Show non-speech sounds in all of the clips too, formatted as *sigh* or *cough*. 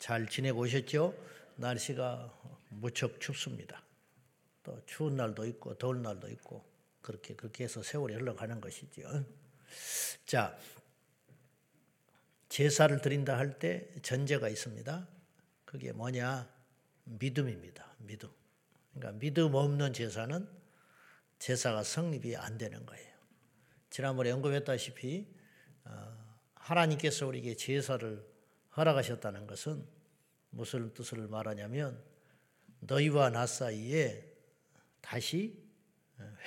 잘 지내고 오셨죠? 날씨가 무척 춥습니다. 또 추운 날도 있고 더운 날도 있고 그렇게 그렇게 해서 세월이 흘러가는 것이죠. 자, 제사를 드린다 할 때 전제가 있습니다. 그게 뭐냐? 믿음입니다. 믿음. 그러니까 믿음 없는 제사는 제사가 성립이 안 되는 거예요. 지난번에 언급했다시피 어, 하나님께서 우리에게 제사를 허락하셨다는 것은 무슨 뜻을 말하냐면 너희와 나 사이에 다시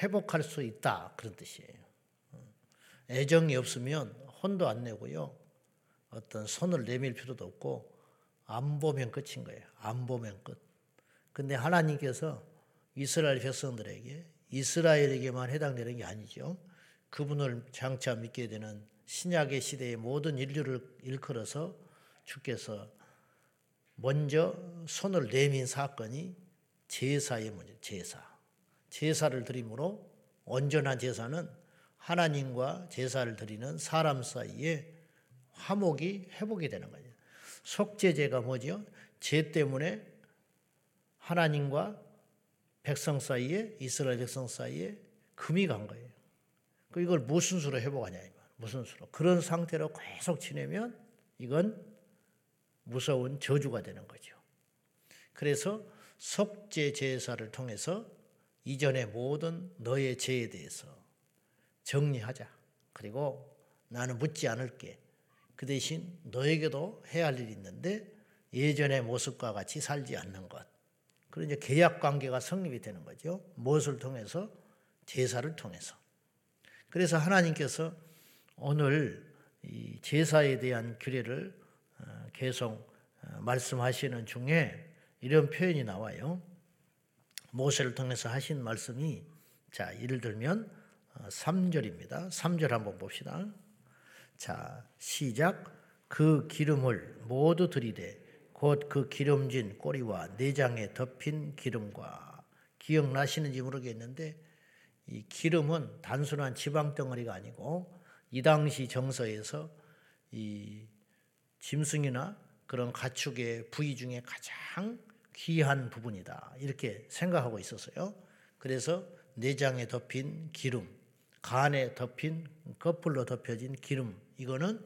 회복할 수 있다 그런 뜻이에요. 애정이 없으면 혼도 안 내고요. 어떤 손을 내밀 필요도 없고 안 보면 끝인 거예요. 안 보면 끝. 근데 하나님께서 이스라엘 백성들에게 이스라엘에게만 해당되는 게 아니죠. 그분을 장차 믿게 되는 신약의 시대의 모든 인류를 일컬어서 주께서 먼저 손을 내민 사건이 제사의 문제, 제사. 제사를 드림으로 온전한 제사는 하나님과 제사를 드리는 사람 사이에 화목이 회복이 되는 거예요. 속죄제가 뭐죠? 죄 때문에 하나님과 백성 사이에 이스라엘 백성 사이에 금이 간 거예요. 그 이걸 무슨 수로 회복하냐 이거. 무슨 수로? 그런 상태로 계속 지내면 이건 무서운 저주가 되는 거죠. 그래서 속죄 제사를 통해서 이전의 모든 너의 죄에 대해서 정리하자. 그리고 나는 묻지 않을게. 그 대신 너에게도 해야 할 일이 있는데 예전의 모습과 같이 살지 않는 것. 그런 이제 계약 관계가 성립이 되는 거죠. 무엇을 통해서? 제사를 통해서. 그래서 하나님께서 오늘 이 제사에 대한 규례를 어, 계속 어, 말씀하시는 중에 이런 표현이 나와요. 모세를 통해서 하신 말씀이 자, 예를 들면 3절입니다. 어, 3절 한번 봅시다. 자, 시작. 그 기름을 모두 들이되 곧 그 기름진 꼬리와 내장에 덮인 기름과 기억나시는지 모르겠는데 이 기름은 단순한 지방 덩어리가 아니고 이 당시 정서에서 이 짐승이나 그런 가축의 부위 중에 가장 귀한 부분이다. 이렇게 생각하고 있었어요. 그래서 내장에 덮인 기름, 간에 덮인 거풀로 덮여진 기름, 이거는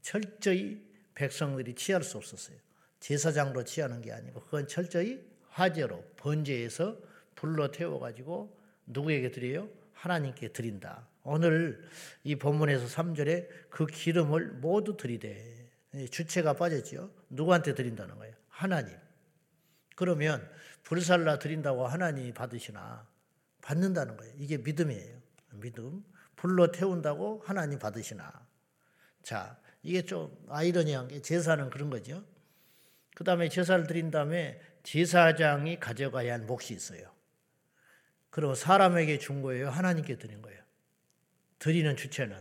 철저히 백성들이 취할 수 없었어요. 제사장으로 취하는 게 아니고 그건 철저히 화제로 번제해서 불로 태워가지고 누구에게 드려요? 하나님께 드린다. 오늘 이 본문에서 3절에 그 기름을 모두 드리되 주체가 빠졌죠. 누구한테 드린다는 거예요? 하나님. 그러면 불살라 드린다고 하나님이 받으시나? 받는다는 거예요. 이게 믿음이에요. 믿음. 불로 태운다고 하나님 받으시나? 자, 이게 좀 아이러니한 게 제사는 그런 거죠. 그 다음에 제사를 드린 다음에 제사장이 가져가야 할 몫이 있어요. 그리고 사람에게 준 거예요? 하나님께 드린 거예요? 드리는 주체는.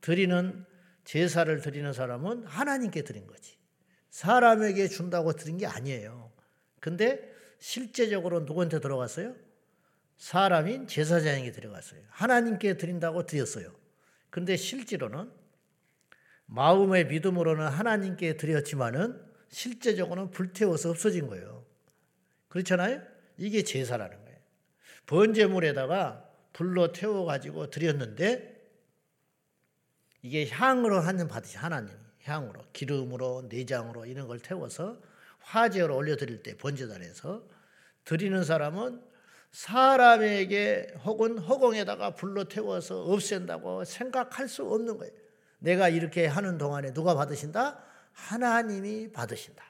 드리는 제사를 드리는 사람은 하나님께 드린 거지. 사람에게 준다고 드린 게 아니에요. 근데 실제적으로 누구한테 들어갔어요? 사람인 제사장에게 들어갔어요. 하나님께 드린다고 드렸어요. 근데 실제로는 마음의 믿음으로는 하나님께 드렸지만은 실제적으로는 불태워서 없어진 거예요. 그렇잖아요? 이게 제사라는 거예요. 번제물에다가 불로 태워가지고 드렸는데 이게 향으로 하는 받으시 하나님 향으로 기름으로 내장으로 이런 걸 태워서 화제로 올려드릴 때 번제단에서 드리는 사람은 사람에게 혹은 허공에다가 불로 태워서 없앤다고 생각할 수 없는 거예요. 내가 이렇게 하는 동안에 누가 받으신다? 하나님이 받으신다.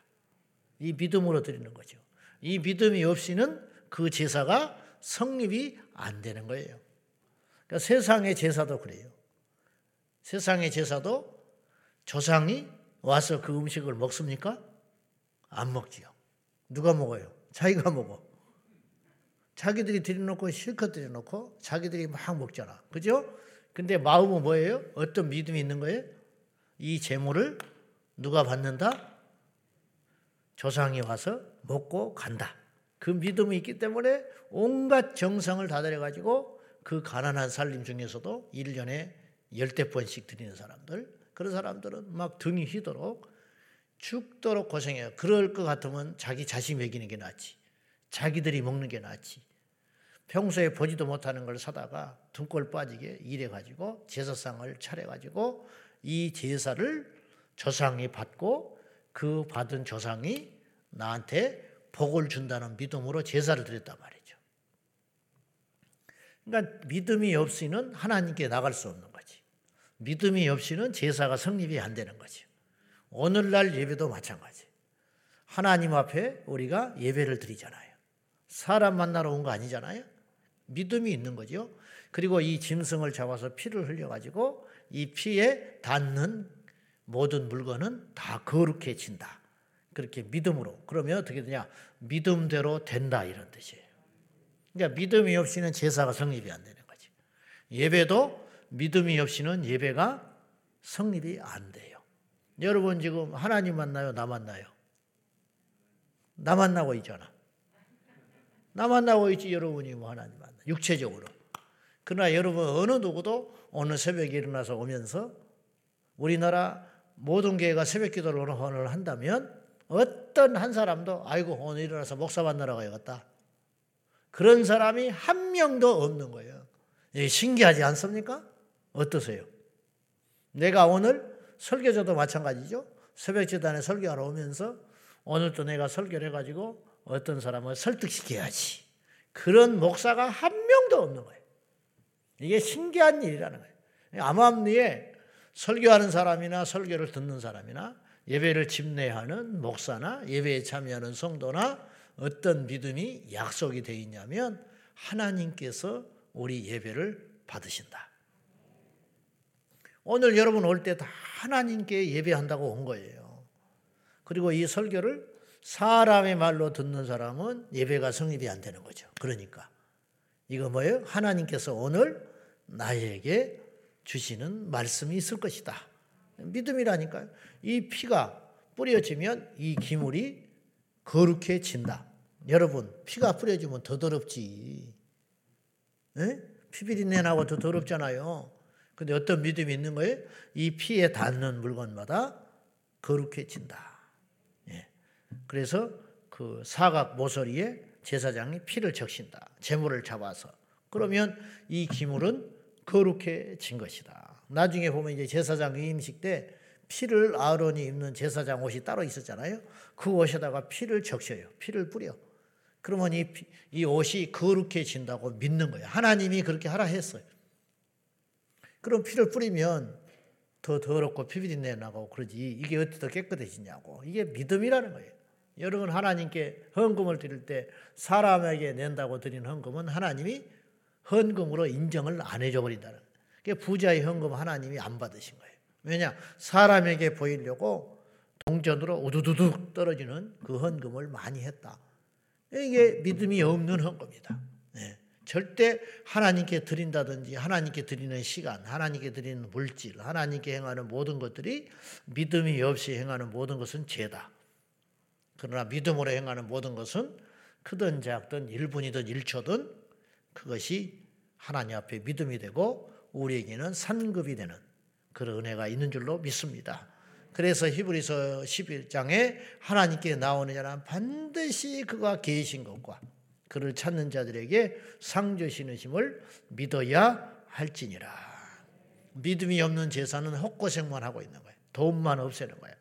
이 믿음으로 드리는 거죠. 이 믿음이 없이는 그 제사가 성립이 안 되는 거예요. 그러니까 세상의 제사도 그래요. 세상의 제사도 조상이 와서 그 음식을 먹습니까? 안 먹지요. 누가 먹어요? 자기가 먹어. 자기들이 들여놓고 실컷 들여놓고 자기들이 막 먹잖아. 그죠? 근데 마음은 뭐예요? 어떤 믿음이 있는 거예요? 이 재물을 누가 받는다? 조상이 와서 먹고 간다. 그 믿음이 있기 때문에 온갖 정성을 다 들여가지고 그 가난한 살림 중에서도 1년에 열대 번씩 드리는 사람들, 그런 사람들은 막 등이 휘도록 죽도록 고생해요. 그럴 것 같으면 자기 자식 먹이는 게 낫지. 자기들이 먹는 게 낫지. 평소에 보지도 못하는 걸 사다가 등골 빠지게 일해가지고 제사상을 차려가지고 이 제사를 조상이 받고 그 받은 조상이 나한테 복을 준다는 믿음으로 제사를 드렸단 말이죠. 그러니까 믿음이 없이는 하나님께 나갈 수 없는. 믿음이 없이는 제사가 성립이 안 되는 거지. 오늘날 예배도 마찬가지. 하나님 앞에 우리가 예배를 드리잖아요. 사람 만나러 온 거 아니잖아요. 믿음이 있는 거죠. 그리고 이 짐승을 잡아서 피를 흘려가지고 이 피에 닿는 모든 물건은 다 거룩해진다. 그렇게 믿음으로. 그러면 어떻게 되냐? 믿음대로 된다. 이런 뜻이에요. 그러니까 믿음이 없이는 제사가 성립이 안 되는 거지. 예배도 믿음이 없이는 예배가 성립이 안 돼요. 여러분 지금 하나님 만나요? 나 만나요? 나 만나고 있잖아. 나 만나고 있지 여러분이 뭐 하나님 만나. 육체적으로. 그러나 여러분 어느 누구도 오늘 새벽에 일어나서 오면서 우리나라 모든 교회가 새벽 기도를 오늘 한다면 어떤 한 사람도 아이고 오늘 일어나서 목사 만나러 가야겠다. 그런 사람이 한 명도 없는 거예요. 신기하지 않습니까? 어떠세요? 내가 오늘 설교자도 마찬가지죠. 새벽 재단에 설교하러 오면서 오늘도 내가 설교를 해가지고 어떤 사람을 설득시켜야지. 그런 목사가 한 명도 없는 거예요. 이게 신기한 일이라는 거예요. 암암리에 설교하는 사람이나 설교를 듣는 사람이나 예배를 집례하는 목사나 예배에 참여하는 성도나 어떤 믿음이 약속이 되어 있냐면 하나님께서 우리 예배를 받으신다. 오늘 여러분 올 때 다 하나님께 예배한다고 온 거예요. 그리고 이 설교를 사람의 말로 듣는 사람은 예배가 성립이 안 되는 거죠. 그러니까 이거 뭐예요? 하나님께서 오늘 나에게 주시는 말씀이 있을 것이다. 믿음이라니까요. 이 피가 뿌려지면 이 기물이 거룩해진다. 여러분, 피가 뿌려지면 더 더럽지. 에? 피비린내 나고 더 더럽잖아요. 근데 어떤 믿음이 있는 거예요? 이 피에 닿는 물건마다 거룩해진다. 예. 그래서 그 사각 모서리에 제사장이 피를 적신다. 재물을 잡아서. 그러면 이 기물은 거룩해진 것이다. 나중에 보면 이제 제사장 임식 때 피를 아론이 입는 제사장 옷이 따로 있었잖아요. 그 옷에다가 피를 적셔요. 피를 뿌려. 그러면 이, 이 옷이 거룩해진다고 믿는 거예요. 하나님이 그렇게 하라 했어요. 그럼 피를 뿌리면 더 더럽고 피비린내 나고 그러지. 이게 어떻게 더 깨끗해지냐고. 이게 믿음이라는 거예요. 여러분 하나님께 헌금을 드릴 때 사람에게 낸다고 드린 헌금은 하나님이 헌금으로 인정을 안 해줘 버린다는. 그러니까 부자의 헌금 하나님이 안 받으신 거예요. 왜냐? 사람에게 보이려고 동전으로 우두두둑 떨어지는 그 헌금을 많이 했다. 이게 믿음이 없는 헌금이다. 네. 절대 하나님께 드린다든지 하나님께 드리는 시간, 하나님께 드리는 물질, 하나님께 행하는 모든 것들이 믿음이 없이 행하는 모든 것은 죄다. 그러나 믿음으로 행하는 모든 것은 크든 작든 1분이든 1초든 그것이 하나님 앞에 믿음이 되고 우리에게는 산급이 되는 그런 은혜가 있는 줄로 믿습니다. 그래서 히브리서 11장에 하나님께 나오는 자는 반드시 그가 계신 것과 그를 찾는 자들에게 상 주시는 힘을 믿어야 할지니라. 믿음이 없는 제사는 헛고생만 하고 있는 거예요. 돈만 없애는 거예요.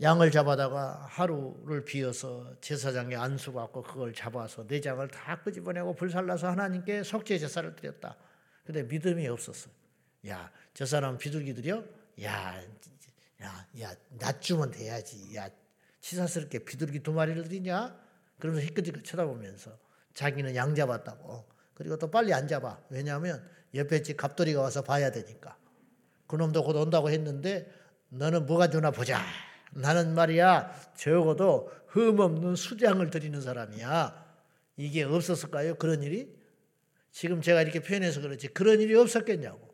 양을 잡아다가 하루를 비어서 제사장에 안수 받고 그걸 잡아서 내장을 다 끄집어내고 불살라서 하나님께 속죄 제사를 드렸다. 근데 믿음이 없었어. 야, 저 사람 비둘기 들여? 야, 야, 야, 낮 주면 돼야지. 야, 치사스럽게 비둘기 두 마리를 드리냐? 그러면서 희끗희끗 쳐다보면서 자기는 양 잡았다고. 그리고 또 빨리 안 잡아. 왜냐하면 옆에 집 갑돌이가 와서 봐야 되니까. 그놈도 곧 온다고 했는데 너는 뭐가 주나 보자. 나는 말이야 적어도 흠없는 수장을 드리는 사람이야. 이게 없었을까요? 그런 일이? 지금 제가 이렇게 표현해서 그렇지 그런 일이 없었겠냐고.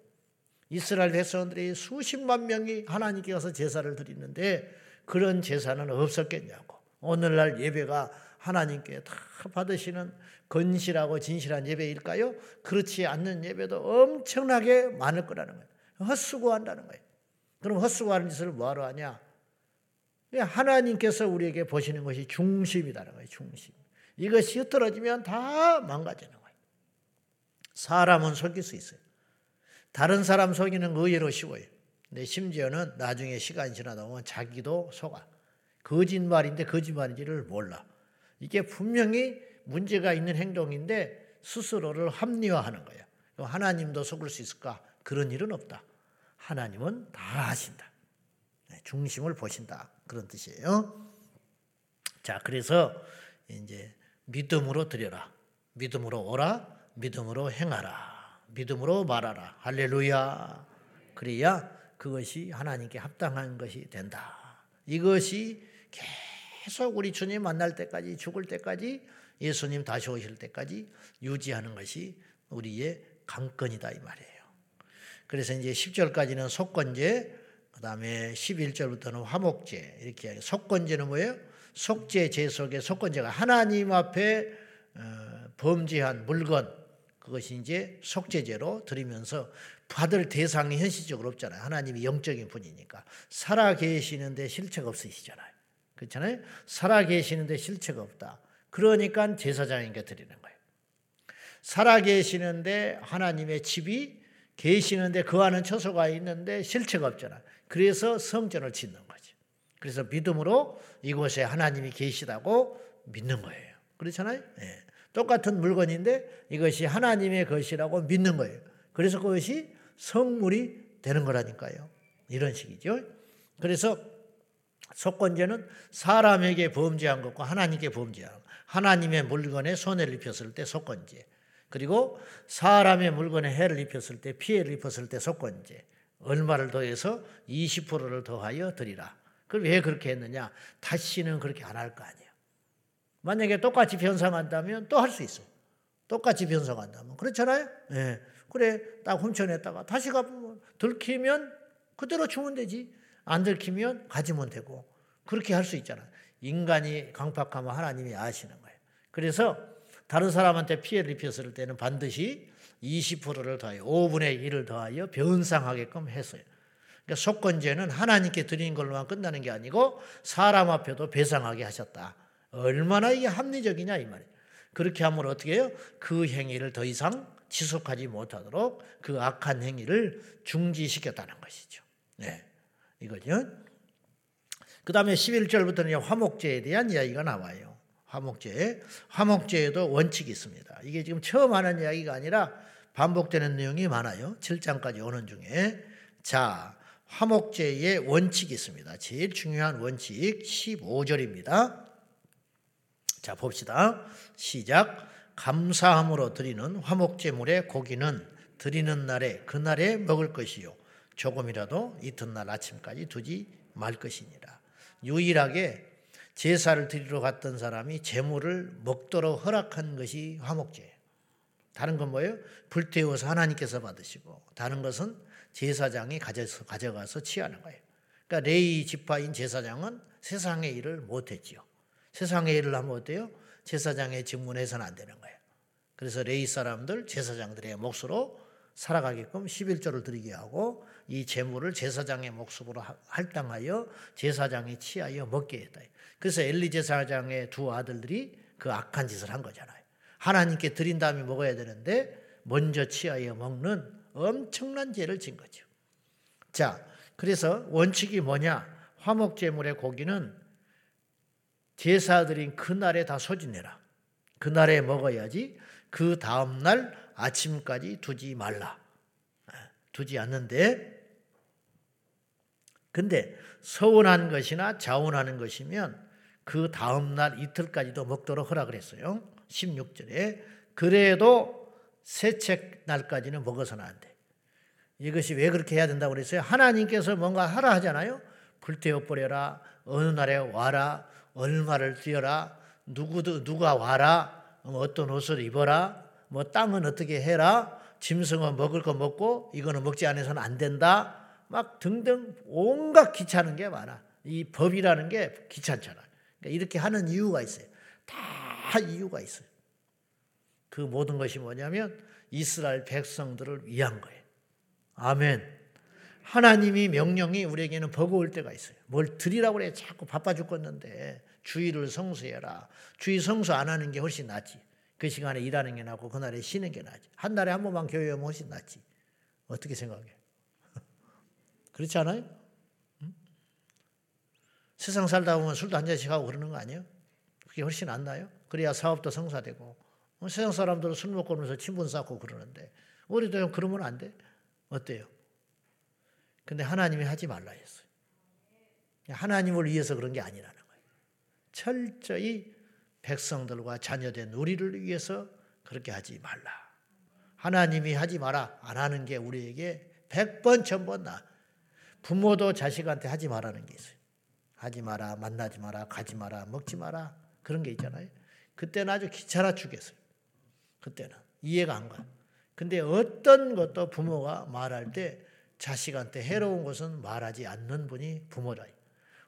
이스라엘 백성들이 수십만 명이 하나님께 가서 제사를 드리는데 그런 제사는 없었겠냐고. 오늘날 예배가 하나님께 다 받으시는 건실하고 진실한 예배일까요? 그렇지 않는 예배도 엄청나게 많을 거라는 거예요. 헛수고한다는 거예요. 그럼 헛수고하는 짓을 뭐하러 하냐? 하나님께서 우리에게 보시는 것이 중심이다는 거예요. 중심. 이것이 흐트러지면 다 망가지는 거예요. 사람은 속일 수 있어요. 다른 사람 속이는 거 의외로 쉬워요. 근데 심지어는 나중에 시간이 지나다 보면 자기도 속아. 거짓말인데 거짓말인지를 몰라. 이게 분명히 문제가 있는 행동인데 스스로를 합리화하는 거예요. 하나님도 속을 수 있을까? 그런 일은 없다. 하나님은 다 아신다. 네, 중심을 보신다. 그런 뜻이에요. 자, 그래서 이제 믿음으로 드려라. 믿음으로 오라. 믿음으로 행하라. 믿음으로 말하라. 할렐루야. 그래야 그것이 하나님께 합당한 것이 된다. 이것이 계속 우리 주님 만날 때까지 죽을 때까지 예수님 다시 오실 때까지 유지하는 것이 우리의 강건이다 이 말이에요. 그래서 이제 10절까지는 속건제, 그다음에 11절부터는 화목제 이렇게 속건제는 뭐예요? 속죄 제 속에 속건제가 하나님 앞에 어, 범죄한 물건 그것이 이제 속죄제로 드리면서 받을 대상이 현실적으로 없잖아요. 하나님이 영적인 분이니까 살아 계시는데 실체가 없으시잖아요. 그렇잖아요. 살아 계시는데 실체가 없다. 그러니까 제사장에게 드리는 거예요. 살아 계시는데 하나님의 집이 계시는데 그 안은 처소가 있는데 실체가 없잖아. 그래서 성전을 짓는 거지. 그래서 믿음으로 이곳에 하나님이 계시다고 믿는 거예요. 그렇잖아요. 네. 똑같은 물건인데 이것이 하나님의 것이라고 믿는 거예요. 그래서 그것이 성물이 되는 거라니까요. 이런 식이죠. 그래서 속건제는 사람에게 범죄한 것과 하나님께 범죄한 하나님의 물건에 손해를 입혔을 때 속건제. 그리고 사람의 물건에 해를 입혔을 때 피해를 입혔을 때 속건제. 얼마를 더해서 20%를 더하여 드리라. 그럼 왜 그렇게 했느냐? 다시는 그렇게 안 할 거 아니에요. 만약에 똑같이 변상한다면 또 할 수 있어. 똑같이 변상한다면. 그렇잖아요? 예. 네. 그래, 딱 훔쳐냈다가 다시 가보면 들키면 그대로 주면 되지. 안 들키면 가지면 되고. 그렇게 할 수 있잖아. 인간이 강팍하면 하나님이 아시는 거예요. 그래서 다른 사람한테 피해를 입혔을 때는 반드시 20%를 더하여 5분의 1을 더하여 변상하게끔 했어요. 그러니까 속건제는 하나님께 드린 걸로만 끝나는 게 아니고 사람 앞에도 배상하게 하셨다. 얼마나 이게 합리적이냐 이 말이에요. 그렇게 하면 어떻게 해요? 그 행위를 더 이상 지속하지 못하도록 그 악한 행위를 중지시켰다는 것이죠. 네. 이거죠. 그 다음에 11절부터는 화목제에 대한 이야기가 나와요. 화목제. 화목제에도 원칙이 있습니다. 이게 지금 처음 하는 이야기가 아니라 반복되는 내용이 많아요. 7장까지 오는 중에. 자, 화목제의 원칙이 있습니다. 제일 중요한 원칙 15절입니다. 자, 봅시다. 시작. 감사함으로 드리는 화목제물의 고기는 드리는 날에 그날에 먹을 것이요. 조금이라도 이튿날 아침까지 두지 말 것이니라. 유일하게 제사를 드리러 갔던 사람이 제물을 먹도록 허락한 것이 화목제예요. 다른 건 뭐예요? 불태워서 하나님께서 받으시고 다른 것은 제사장이 가져서 가져가서 취하는 거예요. 그러니까 레이 지파인 제사장은 세상의 일을 못했지요. 세상의 일을 하면 어때요? 제사장의 직문해서는 안 되는 거예요. 그래서 레이 사람들 제사장들의 몫으로 살아가게끔 11조를 드리게 하고 이 재물을 제사장의 목숨으로 할당하여 제사장이 취하여 먹게 했다. 그래서 엘리 제사장의 두 아들들이 그 악한 짓을 한 거잖아요. 하나님께 드린 다음에 먹어야 되는데 먼저 취하여 먹는 엄청난 죄를 진 거죠. 자, 그래서 원칙이 뭐냐? 화목 제물의 고기는 제사 드린 그날에 다 소진해라. 그날에 먹어야지 그 다음날 아침까지 두지 말라. 두지 않는데 근데 서운한 것이나 자원하는 것이면 그 다음 날 이틀까지도 먹도록 허락을 했어요. 16절에 그래도 세책 날까지는 먹어서는 안 돼. 이것이 왜 그렇게 해야 된다고 그랬어요? 하나님께서 뭔가 하라 하잖아요. 불태워 버려라. 어느 날에 와라. 얼마를 뛰어라. 누구도 누가 와라. 어떤 옷을 입어라. 뭐 땅은 어떻게 해라. 짐승은 먹을 거 먹고 이거는 먹지 않아서는 안 된다. 막 등등 온갖 귀찮은 게 많아. 이 법이라는 게 귀찮잖아. 그러니까 이렇게 하는 이유가 있어요. 다 이유가 있어요. 그 모든 것이 뭐냐면 이스라엘 백성들을 위한 거예요. 아멘. 하나님이 명령이 우리에게는 버거울 때가 있어요. 뭘 드리라고 그래 자꾸 바빠 죽겠는데 주의를 성수해라. 주의 성수 안 하는 게 훨씬 낫지. 그 시간에 일하는 게 낫고 그날에 쉬는 게 낫지. 한 달에 한 번만 교회 오면 훨씬 낫지. 어떻게 생각해? 그렇지 않아요? 응? 세상 살다 보면 술도 한 잔씩 하고 그러는 거 아니에요? 그게 훨씬 낫나요? 그래야 사업도 성사되고 어, 세상 사람들은 술 먹고 오면서 친분 쌓고 그러는데 우리도 그러면 안 돼? 어때요? 근데 하나님이 하지 말라 했어요. 하나님을 위해서 그런 게 아니라는 거예요. 철저히 백성들과 자녀된 우리를 위해서 그렇게 하지 말라. 하나님이 하지 마라. 안 하는 게 우리에게 백번 천번 나. 부모도 자식한테 하지 말라는 게 있어요. 하지 마라, 만나지 마라, 가지 마라, 먹지 마라. 그런 게 있잖아요. 그때는 아주 귀찮아 죽겠어요. 그때는. 이해가 안 가. 근데 어떤 것도 부모가 말할 때 자식한테 해로운 것은 말하지 않는 분이 부모다.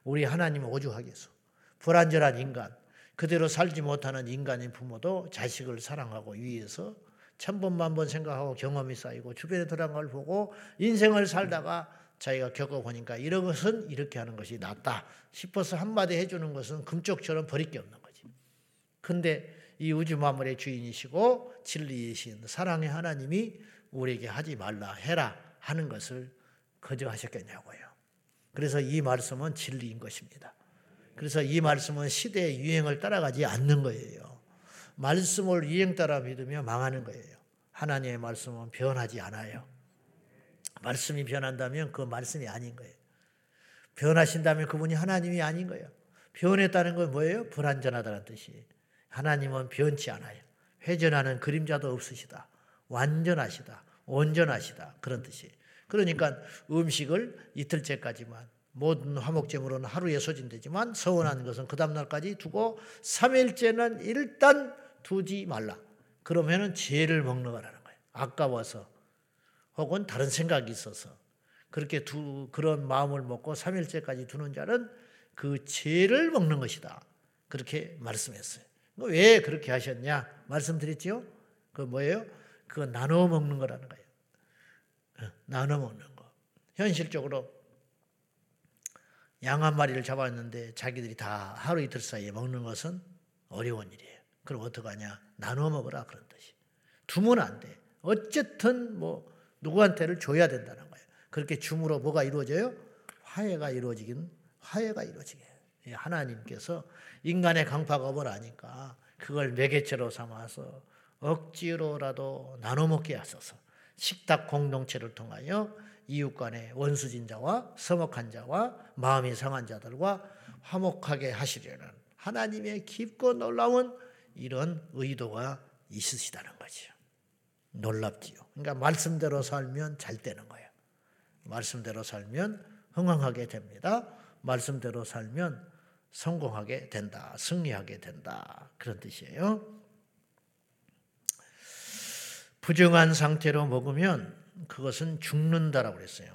우리 하나님은 오죽하겠어. 불안전한 인간, 그대로 살지 못하는 인간인 부모도 자식을 사랑하고 위해서 천번만 번 생각하고 경험이 쌓이고 주변에 들어간 걸 보고 인생을 살다가 자기가 겪어보니까 이런 것은 이렇게 하는 것이 낫다 싶어서 한마디 해주는 것은 금쪽처럼 버릴 게 없는 거지. 근데 이 우주 만물의 주인이시고 진리이신 사랑의 하나님이 우리에게 하지 말라 해라 하는 것을 거저 하셨겠냐고요. 그래서 이 말씀은 진리인 것입니다. 그래서 이 말씀은 시대의 유행을 따라가지 않는 거예요. 말씀을 유행 따라 믿으며 망하는 거예요. 하나님의 말씀은 변하지 않아요. 말씀이 변한다면 그 말씀이 아닌 거예요. 변하신다면 그분이 하나님이 아닌 거예요. 변했다는 건 뭐예요? 불완전하다는 뜻이. 하나님은 변치 않아요. 회전하는 그림자도 없으시다. 완전하시다. 온전하시다. 그런 뜻이. 그러니까 음식을 이틀째까지만 모든 화목제물은 하루에 소진되지만 서운한 것은 그 다음날까지 두고 3일째는 일단 두지 말라. 그러면은 죄를 먹는 거라는 거예요. 아까워서 혹은 다른 생각이 있어서 그렇게 두 그런 마음을 먹고 3일째까지 두는 자는 그 죄를 먹는 것이다. 그렇게 말씀했어요. 왜 그렇게 하셨냐? 말씀드렸지요? 그 뭐예요? 그거 나눠 먹는 거라는 거예요. 어, 나눠 먹는 거. 현실적으로 양 한 마리를 잡았는데 자기들이 다 하루 이틀 사이에 먹는 것은 어려운 일이에요. 그럼 어떡하냐? 나눠 먹으라 그런 뜻이. 두면 안 돼. 어쨌든 뭐 누구한테를 줘야 된다는 거예요. 그렇게 줌으로 뭐가 이루어져요? 화해가 이루어지긴 화해가 이루어지게. 하나님께서 인간의 강파가 뭐라니까 그걸 매개체로 삼아서 억지로라도 나눠 먹게 하소서. 식탁 공동체를 통하여 이웃 간의 원수진 자와 서먹한 자와 마음이 상한 자들과 화목하게 하시려는 하나님의 깊고 놀라운 이런 의도가 있으시다는 거죠. 놀랍지요. 그러니까 말씀대로 살면 잘 되는 거예요. 말씀대로 살면 흥황하게 됩니다. 말씀대로 살면 성공하게 된다. 승리하게 된다. 그런 뜻이에요. 부정한 상태로 먹으면 그것은 죽는다라고 그랬어요.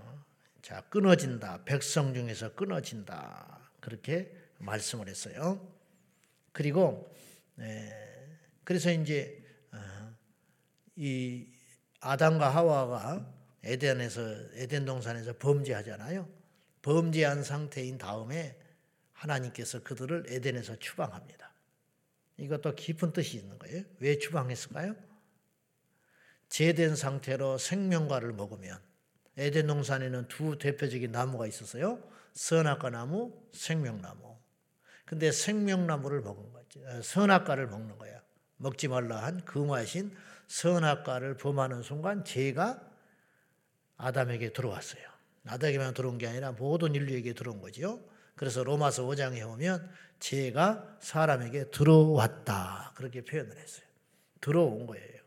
자, 끊어진다. 백성 중에서 끊어진다. 그렇게 말씀을 했어요. 그리고 네, 그래서 이제 어, 이 아담과 하와가 에덴에서 에덴 동산에서 범죄하잖아요. 범죄한 상태인 다음에 하나님께서 그들을 에덴에서 추방합니다. 이것도 깊은 뜻이 있는 거예요. 왜 추방했을까요? 제된 상태로 생명과를 먹으면 에덴 동산에는 두 대표적인 나무가 있었어요. 선악과 나무, 생명나무. 근데 생명나무를 먹은 거지. 어, 선악과를 먹는 거야. 먹지 말라 한 금화신 선악과를 범하는 순간 죄가 아담에게 들어왔어요. 아담에게만 들어온 게 아니라 모든 인류에게 들어온 거지요. 그래서 로마서 5장에 오면 죄가 사람에게 들어왔다. 그렇게 표현을 했어요. 들어온 거예요.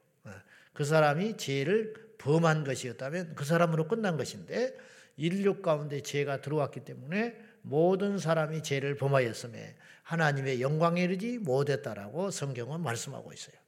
그 사람이 죄를 범한 것이었다면 그 사람으로 끝난 것인데 인류 가운데 죄가 들어왔기 때문에 모든 사람이 죄를 범하였음에 하나님의 영광에 이르지 못했다라고 성경은 말씀하고 있어요.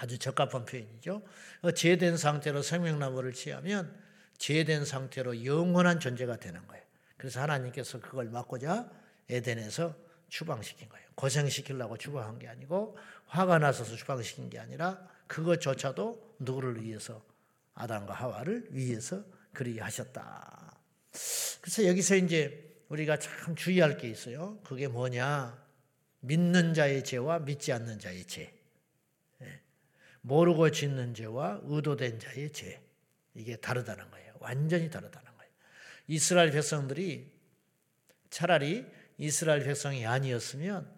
아주 적합한 표현이죠. 어, 죄된 상태로 생명나무를 취하면 죄된 상태로 영원한 존재가 되는 거예요. 그래서 하나님께서 그걸 막고자 에덴에서 추방시킨 거예요. 고생시키려고 추방한 게 아니고 화가 나서서 추방시킨 게 아니라 그것조차도 누구를 위해서 아담과 하와를 위해서 그리 하셨다. 그래서 여기서 이제 우리가 참 주의할 게 있어요. 그게 뭐냐? 믿는 자의 죄와 믿지 않는 자의 죄. 예. 모르고 짓는 죄와 의도된 자의 죄. 이게 다르다는 거예요. 완전히 다르다는 거예요. 이스라엘 백성들이 차라리 이스라엘 백성이 아니었으면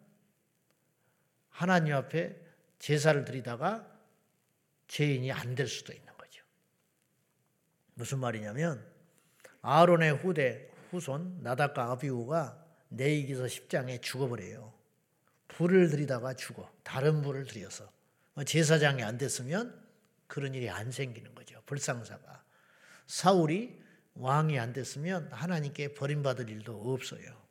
하나님 앞에 제사를 드리다가 죄인이 안 될 수도 있는 거죠. 무슨 말이냐면 아론의 후대 후손 나답과 아비우가 내이기서 10장에 죽어버려요. 불을 들이다가 죽어. 다른 불을 들여서. 제사장이 안 됐으면 그런 일이 안 생기는 거죠. 불상사가. 사울이 왕이 안 됐으면 하나님께 버림받을 일도 없어요.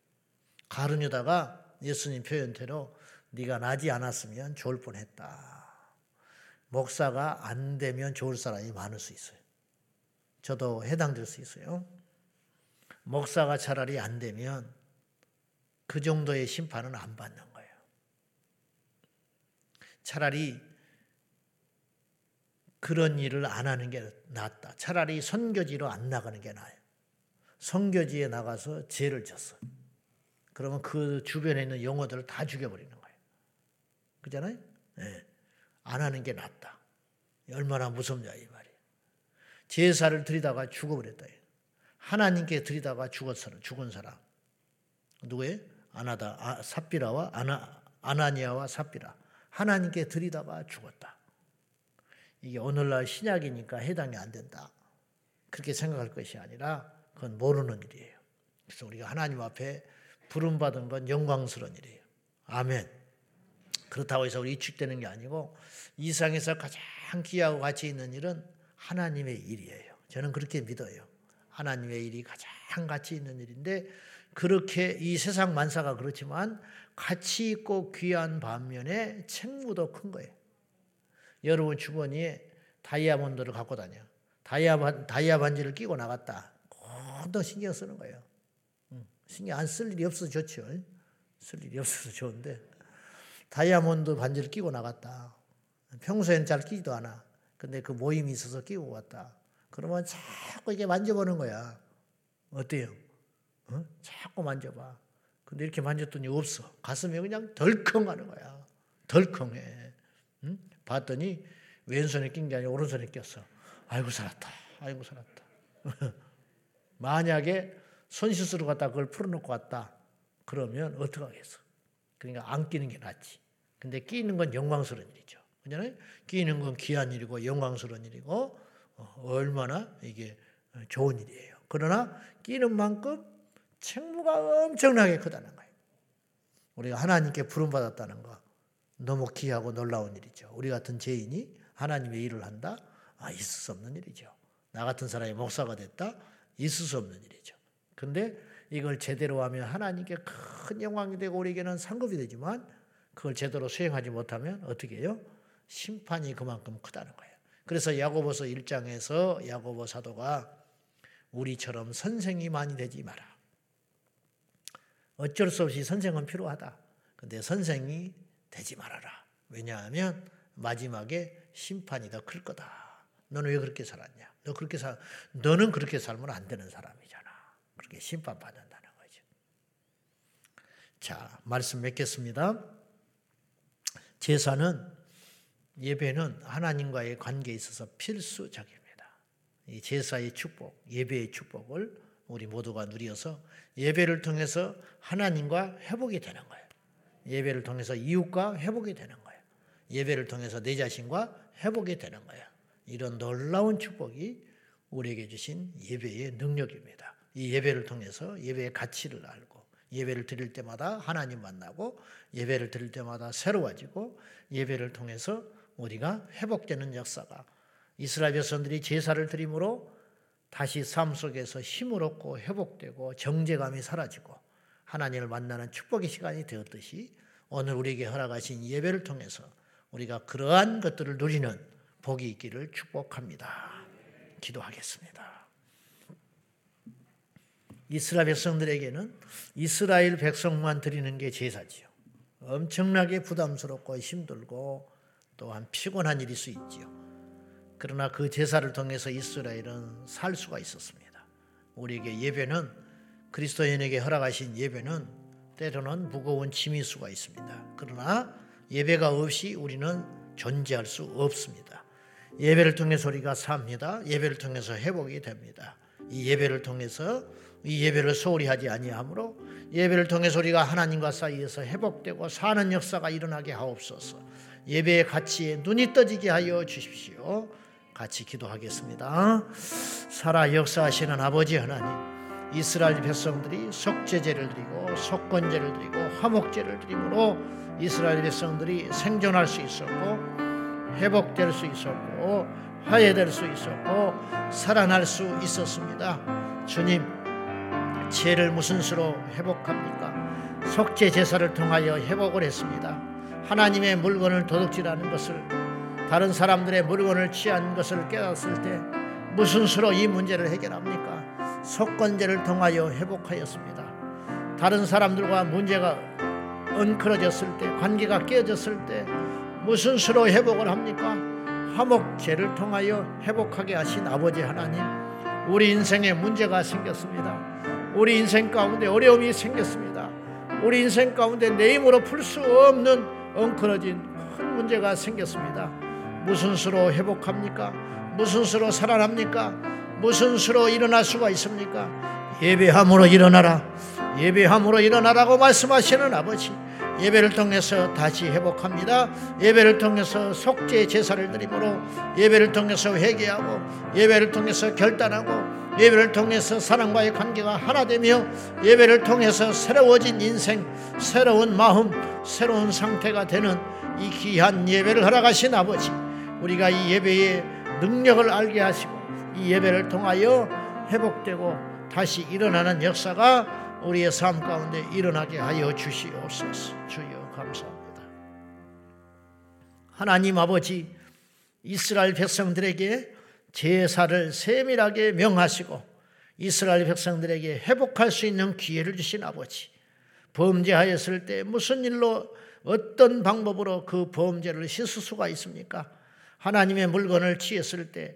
가르뉴다가 예수님 표현대로 네가 나지 않았으면 좋을 뻔했다. 목사가 안 되면 좋을 사람이 많을 수 있어요. 저도 해당될 수 있어요. 목사가 차라리 안 되면 그 정도의 심판은 안 받는 거예요. 차라리 그런 일을 안 하는 게 낫다. 차라리 선교지로 안 나가는 게 나아요. 선교지에 나가서 죄를 졌어. 그러면 그 주변에 있는 영어들을 다 죽여버리는 거예요. 그잖아요? 네. 안 하는 게 낫다. 얼마나 무섭냐 이 말이에요. 제사를 드리다가 죽어버렸다. 하나님께 드리다가 죽었어 죽은 사람. 누구예요? 아나다, 아, 삽비라와 아나, 아나니아와 삽비라. 하나님께 드리다가 죽었다. 이게 오늘날 신약이니까 해당이 안 된다. 그렇게 생각할 것이 아니라 그건 모르는 일이에요. 그래서 우리가 하나님 앞에 부름받은 건 영광스러운 일이에요. 아멘. 그렇다고 해서 우리 이축되는 게 아니고 이 상에서 가장 귀하고 가치 있는 일은 하나님의 일이에요. 저는 그렇게 믿어요. 하나님의 일이 가장 가치 있는 일인데 그렇게 이 세상 만사가 그렇지만 가치 있고 귀한 반면에 책무도 큰 거예요. 여러분 주머니에 다이아몬드를 갖고 다녀. 다이아, 다이아 반지를 끼고 나갔다. 더 신경 쓰는 거예요. 신경 안 쓸 일이 없어서 좋죠. 쓸 일이 없어서 좋은데 다이아몬드 반지를 끼고 나갔다. 평소엔 잘 끼지도 않아. 근데 그 모임이 있어서 끼고 왔다. 그러면 자꾸 이게 만져보는 거야. 어때요? 어? 자꾸 만져봐. 근데 이렇게 만졌더니 없어. 가슴이 그냥 덜컹 하는 거야. 덜컹해. 응? 봤더니 왼손에 낀 게 아니라 오른손에 꼈어. 아이고 살았다. 아이고 살았다. *laughs* 만약에 손실수로 갖다 그걸 풀어놓고 왔다. 그러면 어떡하겠어. 그러니까 안 끼는 게 낫지. 근데 끼는 건 영광스러운 일이죠. 그잖아요? 끼는 건 귀한 일이고 영광스러운 일이고 어, 얼마나 이게 좋은 일이에요. 그러나 끼는 만큼 책무가 엄청나게 크다는 거예요. 우리가 하나님께 부름받았다는 거 너무 귀하고 놀라운 일이죠. 우리 같은 죄인이 하나님의 일을 한다? 아, 있을 수 없는 일이죠. 나 같은 사람이 목사가 됐다? 있을 수 없는 일이죠. 근데 이걸 제대로 하면 하나님께 큰 영광이 되고 우리에게는 상급이 되지만 그걸 제대로 수행하지 못하면 어떻게 해요? 심판이 그만큼 크다는 거예요. 그래서 야고보서 1장에서 야고보 사도가 우리처럼 선생이 많이 되지 마라. 어쩔 수 없이 선생은 필요하다. 근데 선생이 되지 말아라. 왜냐하면 마지막에 심판이 더 클 거다. 너는 왜 그렇게 살았냐? 너 그렇게 살, 너는 그렇게 살면 안 되는 사람이잖아. 그렇게 심판받는다는 거죠. 자, 말씀 맺겠습니다. 제사는 예배는 하나님과의 관계에 있어서 필수적입니다. 이 제사의 축복, 예배의 축복을 우리 모두가 누려서 예배를 통해서 하나님과 회복이 되는 거예요. 예배를 통해서 이웃과 회복이 되는 거예요. 예배를 통해서 내 자신과 회복이 되는 거예요. 이런 놀라운 축복이 우리에게 주신 예배의 능력입니다. 이 예배를 통해서 예배의 가치를 알고 예배를 드릴 때마다 하나님 만나고 예배를 드릴 때마다 새로워지고 예배를 통해서 우리가 회복되는 역사가 이스라엘 백성들이 제사를 드림으로 다시 삶 속에서 힘을 얻고 회복되고 정제감이 사라지고 하나님을 만나는 축복의 시간이 되었듯이 오늘 우리에게 허락하신 예배를 통해서 우리가 그러한 것들을 누리는 복이 있기를 축복합니다. 기도하겠습니다. 이스라엘 백성들에게는 이스라엘 백성만 드리는 게 제사지요. 엄청나게 부담스럽고 힘들고 또한 피곤한 일일 수 있지요. 그러나 그 제사를 통해서 이스라엘은 살 수가 있었습니다. 우리에게 예배는 그리스도인에게 허락하신 예배는 때로는 무거운 짐일 수가 있습니다. 그러나 예배가 없이 우리는 존재할 수 없습니다. 예배를 통해서 우리가 삽니다. 예배를 통해서 회복이 됩니다. 이 예배를 통해서 이 예배를 소홀히 하지 아니하므로 예배를 통해서 우리가 하나님과 사이에서 회복되고 사는 역사가 일어나게 하옵소서. 예배의 가치에 눈이 떠지게 하여 주십시오. 같이 기도하겠습니다. 살아 역사하시는 아버지 하나님, 이스라엘 백성들이 속죄제를 드리고 속건제를 드리고 화목제를 드림으로 이스라엘 백성들이 생존할 수 있었고 회복될 수 있었고 화해될 수 있었고 살아날 수 있었습니다. 주님, 죄를 무슨 수로 회복합니까? 속죄 제사를 통하여 회복을 했습니다. 하나님의 물건을 도둑질하는 것을 다른 사람들의 물건을 취한 것을 깨닫을 때 무슨 수로 이 문제를 해결합니까? 속건제를 통하여 회복하였습니다. 다른 사람들과 문제가 엉클어졌을 때 관계가 깨어졌을 때 무슨 수로 회복을 합니까? 화목제를 통하여 회복하게 하신 아버지 하나님 우리 인생에 문제가 생겼습니다. 우리 인생 가운데 어려움이 생겼습니다. 우리 인생 가운데 내 힘으로 풀 수 없는 엉클어진 큰 문제가 생겼습니다. 무슨 수로 회복합니까? 무슨 수로 살아납니까? 무슨 수로 일어날 수가 있습니까? 예배함으로 일어나라. 예배함으로 일어나라고 말씀하시는 아버지. 예배를 통해서 다시 회복합니다. 예배를 통해서 속죄 제사를 드림으로 예배를 통해서 회개하고 예배를 통해서 결단하고 예배를 통해서 사랑과의 관계가 하나 되며 예배를 통해서 새로워진 인생, 새로운 마음, 새로운 상태가 되는 이 귀한 예배를 허락하신 아버지 우리가 이 예배의 능력을 알게 하시고 이 예배를 통하여 회복되고 다시 일어나는 역사가 우리의 삶 가운데 일어나게 하여 주시옵소서. 주여 감사합니다. 하나님 아버지 이스라엘 백성들에게 제사를 세밀하게 명하시고 이스라엘 백성들에게 회복할 수 있는 기회를 주신 아버지. 범죄하였을 때 무슨 일로 어떤 방법으로 그 범죄를 씻을 수가 있습니까? 하나님의 물건을 취했을 때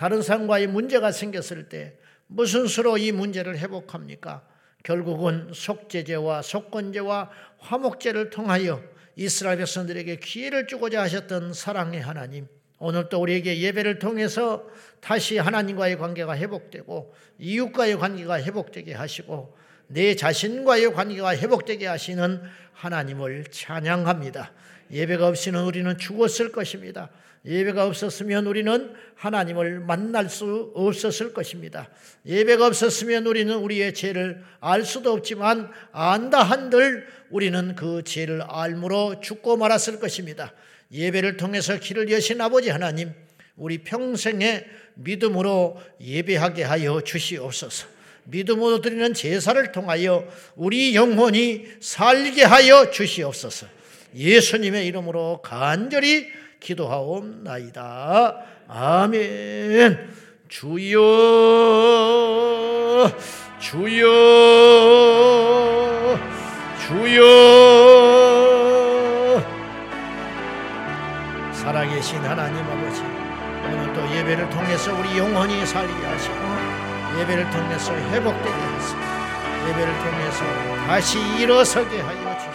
다른 사람과의 문제가 생겼을 때 무슨 수로 이 문제를 회복합니까? 결국은 속죄제와 속건제와 화목제를 통하여 이스라엘 백성들에게 기회를 주고자 하셨던 사랑의 하나님. 오늘 또 우리에게 예배를 통해서 다시 하나님과의 관계가 회복되고 이웃과의 관계가 회복되게 하시고 내 자신과의 관계가 회복되게 하시는 하나님을 찬양합니다. 예배가 없이는 우리는 죽었을 것입니다. 예배가 없었으면 우리는 하나님을 만날 수 없었을 것입니다. 예배가 없었으면 우리는 우리의 죄를 알 수도 없지만 안다 한들 우리는 그 죄를 알므로 죽고 말았을 것입니다. 예배를 통해서 길을 여신 아버지 하나님, 우리 평생에 믿음으로 예배하게 하여 주시옵소서. 믿음으로 드리는 제사를 통하여 우리 영혼이 살게 하여 주시옵소서. 예수님의 이름으로 간절히 기도하옵나이다. 아멘. 주여, 주여, 주여. 살아계신 하나님 아버지, 오늘 또 예배를 통해서 우리 영혼이 살게 하시고, 예배를 통해서 회복되게 하시고, 예배를 통해서 다시 일어서게 하여 주시옵소서.